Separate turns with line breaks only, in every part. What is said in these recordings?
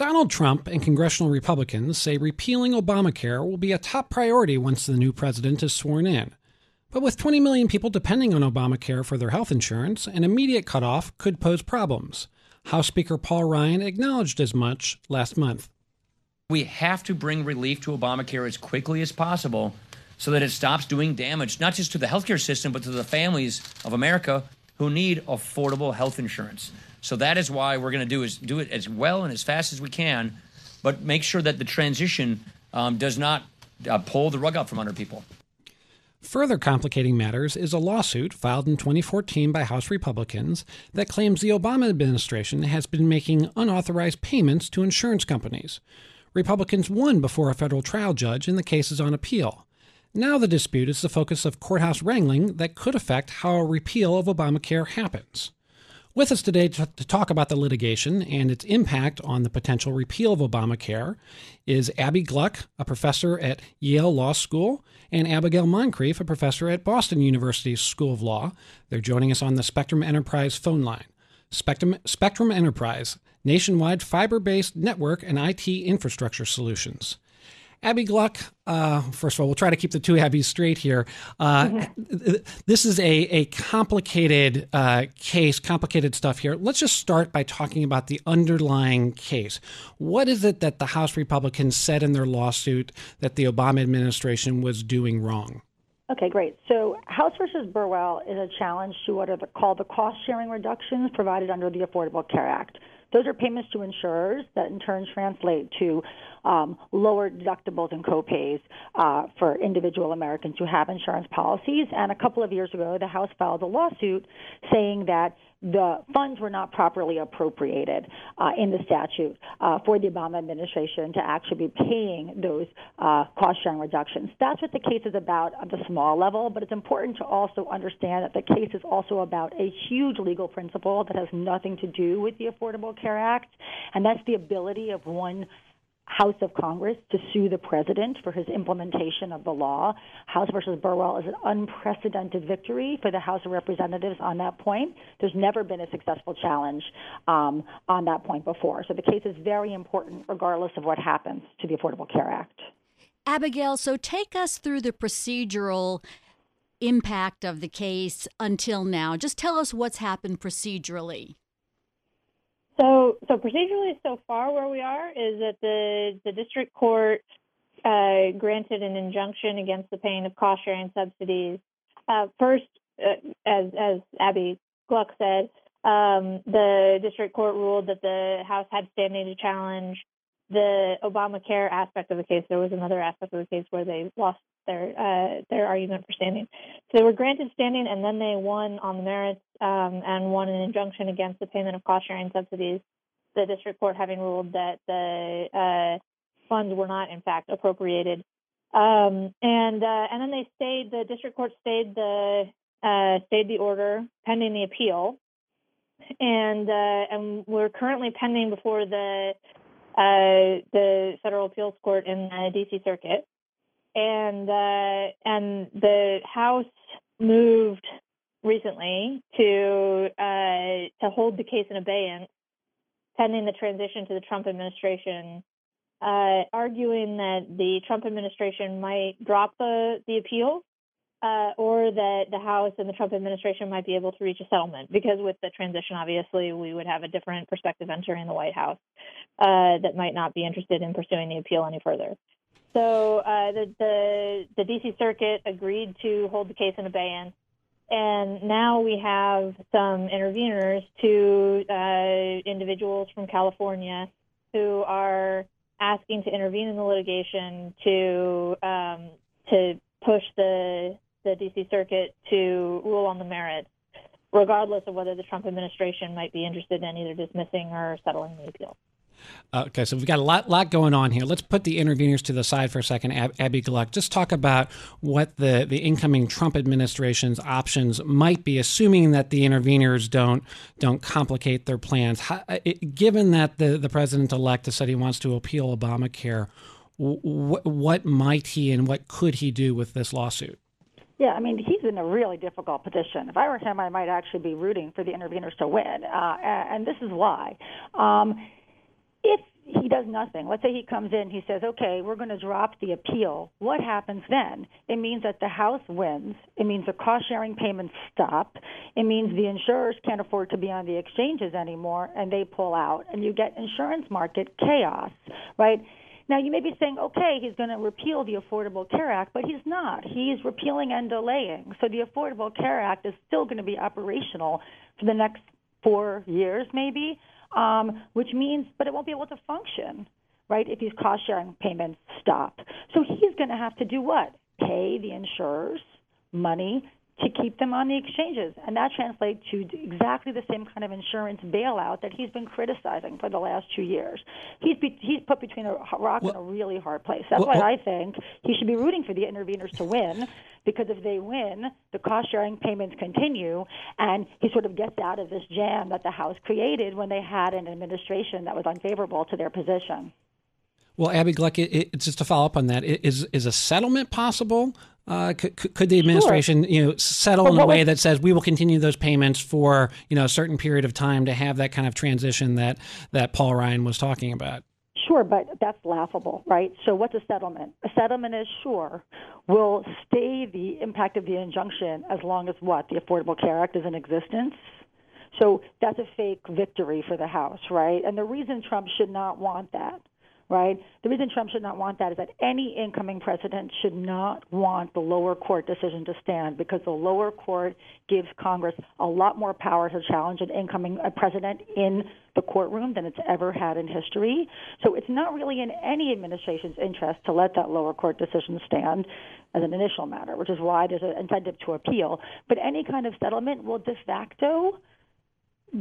Donald Trump and congressional Republicans say repealing Obamacare will be a top priority once the new president is sworn in. But with 20 million people depending on Obamacare for their health insurance, an immediate cutoff could pose problems. House Speaker Paul Ryan acknowledged as much last month.
We have to bring relief to Obamacare as quickly as possible so that it stops doing damage, not just to the healthcare system, but to the families of America who need affordable health insurance. So that is why we're going to do is do it as well and as fast as we can, but make sure that the transition um, does not uh, pull the rug out from under people.
Further complicating matters is a lawsuit filed in 2014 by House Republicans that claims the Obama administration has been making unauthorized payments to insurance companies. Republicans won before a federal trial judge, and the case is on appeal. Now the dispute is the focus of courthouse wrangling that could affect how a repeal of Obamacare happens. With us today to, talk about the litigation and its impact on the potential repeal of Obamacare is Abbe Gluck, a professor at Yale Law School, and Abigail Moncrieff, a professor at Boston University School of Law. They're joining us on the Spectrum Enterprise phone line. Spectrum, Spectrum Enterprise, nationwide fiber based network and IT infrastructure solutions. Abbe Gluck, uh, first of all, we'll try to keep the two Abby's straight here. Uh, mm-hmm. This is a, a complicated uh, case, complicated stuff here. Let's just start by talking about the underlying case. What is it that the House Republicans said in their lawsuit that the Obama administration was doing wrong?
Okay, great. So House versus Burwell is a challenge to what are the, called the cost sharing reductions provided under the Affordable Care Act. Those are payments to insurers that in turn translate to um, lower deductibles and copays uh, for individual Americans who have insurance policies. And a couple of years ago, the House filed a lawsuit saying that the funds were not properly appropriated uh, in the statute uh, for the Obama administration to actually be paying those uh, cost sharing reductions. That's what the case is about at the small level, but it's important to also understand that the case is also about a huge legal principle that has nothing to do with the Affordable Care Act, and that's the ability of one House of Congress to sue the president for his implementation of the law. House versus Burwell is an unprecedented victory for the House of Representatives on that point. There's never been a successful challenge um, on that point before. So the case is very important regardless of what happens to the Affordable Care Act.
Abigail, so take us through the procedural impact of the case until now. Just tell us what's happened procedurally.
So, so procedurally, so far where we are is that the the district court uh, granted an injunction against the paying of cost sharing subsidies. Uh, first, uh, as as Abbe Gluck said, um, the district court ruled that the House had standing to challenge the Obamacare aspect of the case. There was another aspect of the case where they lost their uh, their argument for standing. So they were granted standing, and then they won on the merits um, and won an injunction against the payment of cost sharing subsidies. The district court having ruled that the uh, funds were not, in fact, appropriated, um, and uh, and then they stayed. The district court stayed the uh, stayed the order pending the appeal, and uh, and we're currently pending before the the federal appeals court in the D.C. Circuit and uh, and the House moved recently to uh, to hold the case in abeyance pending the transition to the Trump administration, uh, arguing that the Trump administration might drop the the appeal. Uh, or that the House and the Trump administration might be able to reach a settlement. Because with the transition, obviously, we would have a different perspective entering the White House uh, that might not be interested in pursuing the appeal any further. So uh, the, the the DC Circuit agreed to hold the case in abeyance, and now we have some interveners, two uh, individuals from California, who are asking to intervene in the litigation to um, to push the the DC Circuit to rule on the merits, regardless of whether the Trump administration might be interested in either dismissing or settling the appeal.
Uh, okay, so we've got a lot, lot going on here. Let's put the interveners to the side for a second. Ab- Abbe Gluck, just talk about what the, the incoming Trump administration's options might be, assuming that the interveners don't don't complicate their plans. How, uh, it, given that the, the president elect has said he wants to appeal Obamacare, what might he and what could he do with this lawsuit?
Yeah, I mean, he's in a really difficult position. If I were him, I might actually be rooting for the interveners to win, uh, and this is why. Um, if he does nothing. Let's say he comes in, he says, okay, we're going to drop the appeal. What happens then? It means that the House wins. It means the cost sharing payments stop. It means the insurers can't afford to be on the exchanges anymore and they pull out. And you get insurance market chaos, right? Now, you may be saying, okay, he's going to repeal the Affordable Care Act, but he's not. He's repealing and delaying. So the Affordable Care Act is still going to be operational for the next four years, maybe um, which means, but it won't be able to function, right, if these cost sharing payments stop. So he's going to have to do what? Pay the insurers money to keep them on the exchanges. And that translates to exactly the same kind of insurance bailout that he's been criticizing for the last two years. He's, be, he's put between a rock well, and a really hard place. That's well, why oh I think he should be rooting for the interveners to win, because if they win, the cost sharing payments continue, and he sort of gets out of this jam that the House created when they had an administration that was unfavorable to their position.
Well, Abbe Gluck, it, it, just to follow up on that, is is a settlement possible? Uh, could, could, the administration, sure. you know, settle in a way that says we will continue those payments for you know a certain period of time to have that kind of transition that that Paul Ryan was talking about?
Sure, but that's laughable, right? So, what's a settlement? A settlement is sure will stay the impact of the injunction as long as what the Affordable Care Act is in existence. So that's a fake victory for the House, right? And the reason Trump should not want that right? The reason Trump should not want that is that any incoming president should not want the lower court decision to stand because the lower court gives Congress a lot more power to challenge an incoming president in the courtroom than it's ever had in history. So it's not really in any administration's interest to let that lower court decision stand as an initial matter, which is why there's an incentive to appeal. But any kind of settlement will de facto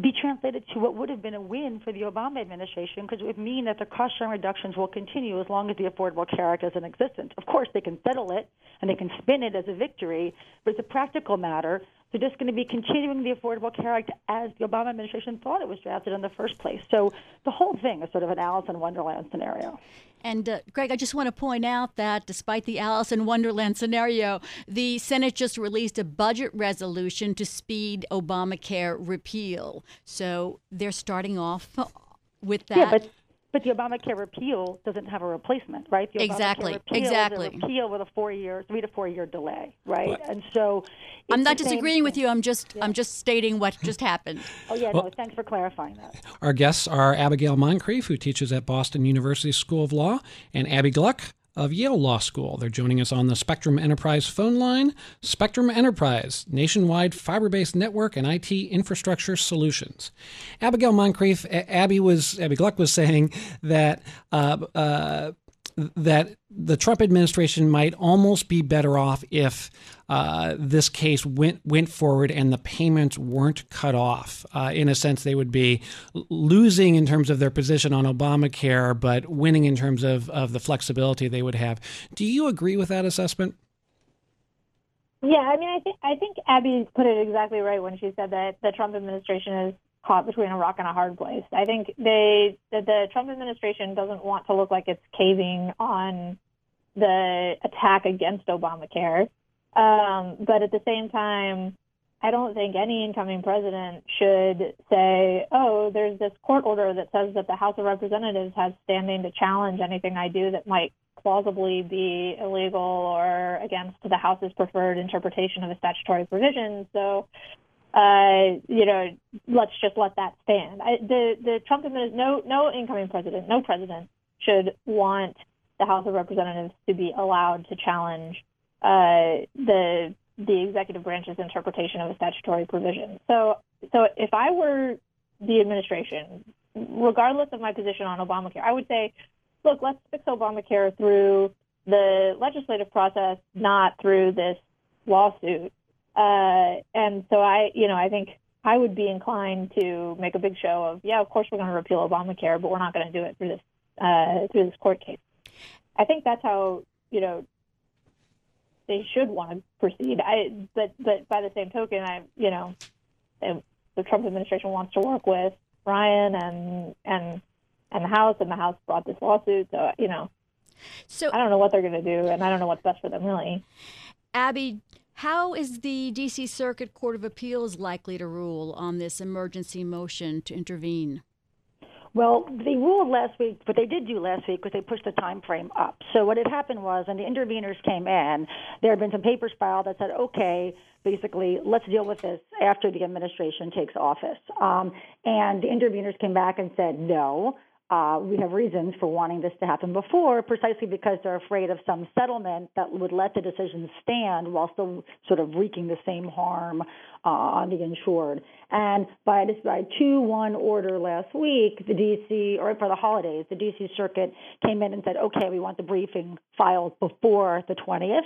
be translated to what would have been a win for the Obama administration because it would mean that the cost sharing reductions will continue as long as the Affordable Care Act is in existence. Of course, they can settle it and they can spin it as a victory, but it's a practical matter. They're just going to be continuing the Affordable Care Act as the Obama administration thought it was drafted in the first place. So the whole thing is sort of an Alice in Wonderland scenario.
And uh, Greg, I just want to point out that despite the Alice in Wonderland scenario, the Senate just released a budget resolution to speed Obamacare repeal. So they're starting off with that.
Yeah, but but the Obamacare repeal doesn't have a replacement, right? The
exactly. exactly.
Is a repeal with a four-year, three to four-year delay, right? What? And so
I'm not disagreeing with you. I'm just yeah. I'm just stating what just happened.
oh yeah, well, no. Thanks for clarifying that.
Our guests are Abigail Moncrieff, who teaches at Boston University School of Law, and Abbe Gluck, of Yale Law School. They're joining us on the Spectrum Enterprise phone line. Spectrum Enterprise, nationwide fiber based network and IT infrastructure solutions. Abigail Moncrieff, Abby was Abbe Gluck was saying that uh, uh, that the Trump administration might almost be better off if uh, this case went went forward and the payments weren't cut off. Uh, in a sense, they would be losing in terms of their position on Obamacare, but winning in terms of, of the flexibility they would have. Do you agree with that assessment?
Yeah, I mean, I think I think Abby put it exactly right when she said that the Trump administration is caught between a rock and a hard place. I think they the, the Trump administration doesn't want to look like it's caving on the attack against Obamacare, um, but at the same time, I don't think any incoming president should say, "Oh, there's this court order that says that the House of Representatives has standing to challenge anything I do that might plausibly be illegal or against the House's preferred interpretation of a statutory provision." So uh, you know, let's just let that stand. I, the the Trump administration, no no incoming president, no president should want the House of Representatives to be allowed to challenge uh, the the executive branch's interpretation of a statutory provision. So so if I were the administration, regardless of my position on Obamacare, I would say, look, let's fix Obamacare through the legislative process, not through this lawsuit. Uh, and so I, you know, I think I would be inclined to make a big show of, yeah, of course we're going to repeal Obamacare, but we're not going to do it through this uh, through this court case. I think that's how you know they should want to proceed. I, but but by the same token, I, you know, the Trump administration wants to work with Ryan and and and the House, and the House brought this lawsuit, so you know. So I don't know what they're going to do, and I don't know what's best for them, really.
Abby, how is the D.C. Circuit Court of Appeals likely to rule on this emergency motion to intervene?
Well, they ruled last week, What they did do last week was they pushed the time frame up. So what had happened was, when the interveners came in, there had been some papers filed that said, okay, basically, let's deal with this after the administration takes office. Um, and the interveners came back and said, no. Uh, we have reasons for wanting this to happen before, precisely because they're afraid of some settlement that would let the decision stand while still sort of wreaking the same harm uh, on the insured. And by this by two one order last week, the DC or for the holidays, the DC Circuit came in and said, okay, we want the briefing filed before the 20th.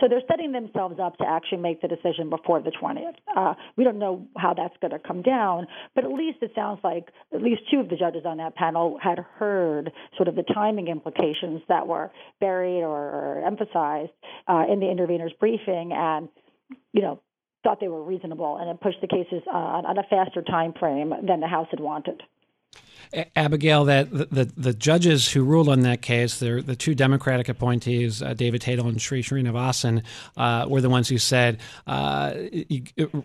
So they're setting themselves up to actually make the decision before the 20th. Uh, we don't know how that's going to come down, but at least it sounds like at least two of the judges on that panel had heard sort of the timing implications that were buried or, emphasized uh, in the intervener's briefing, and you know thought they were reasonable, and it pushed the cases uh, on a faster time frame than the House had wanted.
Abigail, that the, the, judges who ruled on that case, the two Democratic appointees, uh, David Tatel and Sri Srinivasan, uh, were the ones who said uh,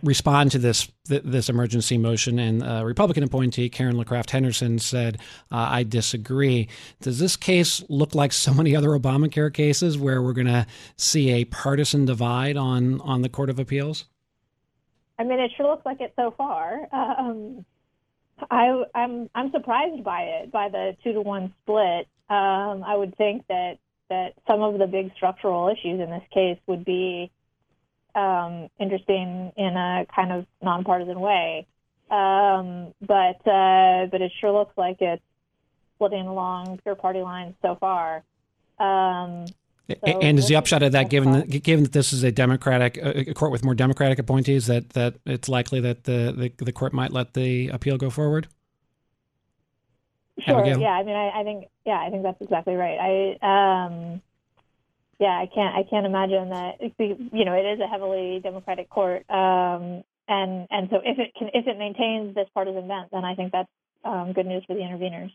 respond to this this emergency motion, and uh, Republican appointee Karen LeCraft Henderson said, uh, "I disagree." Does this case look like so many other Obamacare cases where we're going to see a partisan divide on on the Court of Appeals?
I mean, it sure looks like it so far. Um, I, I'm I'm surprised by it, by the two to one split. Um, I would think that that some of the big structural issues in this case would be um, interesting in a kind of nonpartisan way. Um, but uh, but it sure looks like it's splitting along pure party lines so far. Um,
so and is the upshot of that, given that, given that this is a Democratic a court with more Democratic appointees, that, that it's likely that the, the, the court might let the appeal go forward?
Sure. Abigail? Yeah. I mean, I, I, think yeah, I think that's exactly right. I um, yeah, I can't I can't imagine that you know it is a heavily Democratic court, um, and and so if it can if it maintains this partisan bent, then I think that's um, good news for the interveners.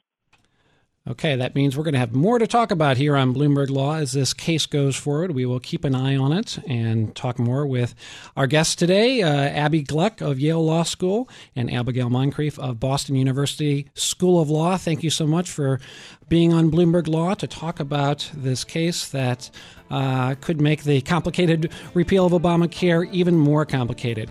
Okay, that means we're going to have more to talk about here on Bloomberg Law as this case goes forward. We will keep an eye on it and talk more with our guests today, uh, Abbe Gluck of Yale Law School and Abigail Moncrieff of Boston University School of Law. Thank you so much for being on Bloomberg Law to talk about this case that uh, could make the complicated repeal of Obamacare even more complicated.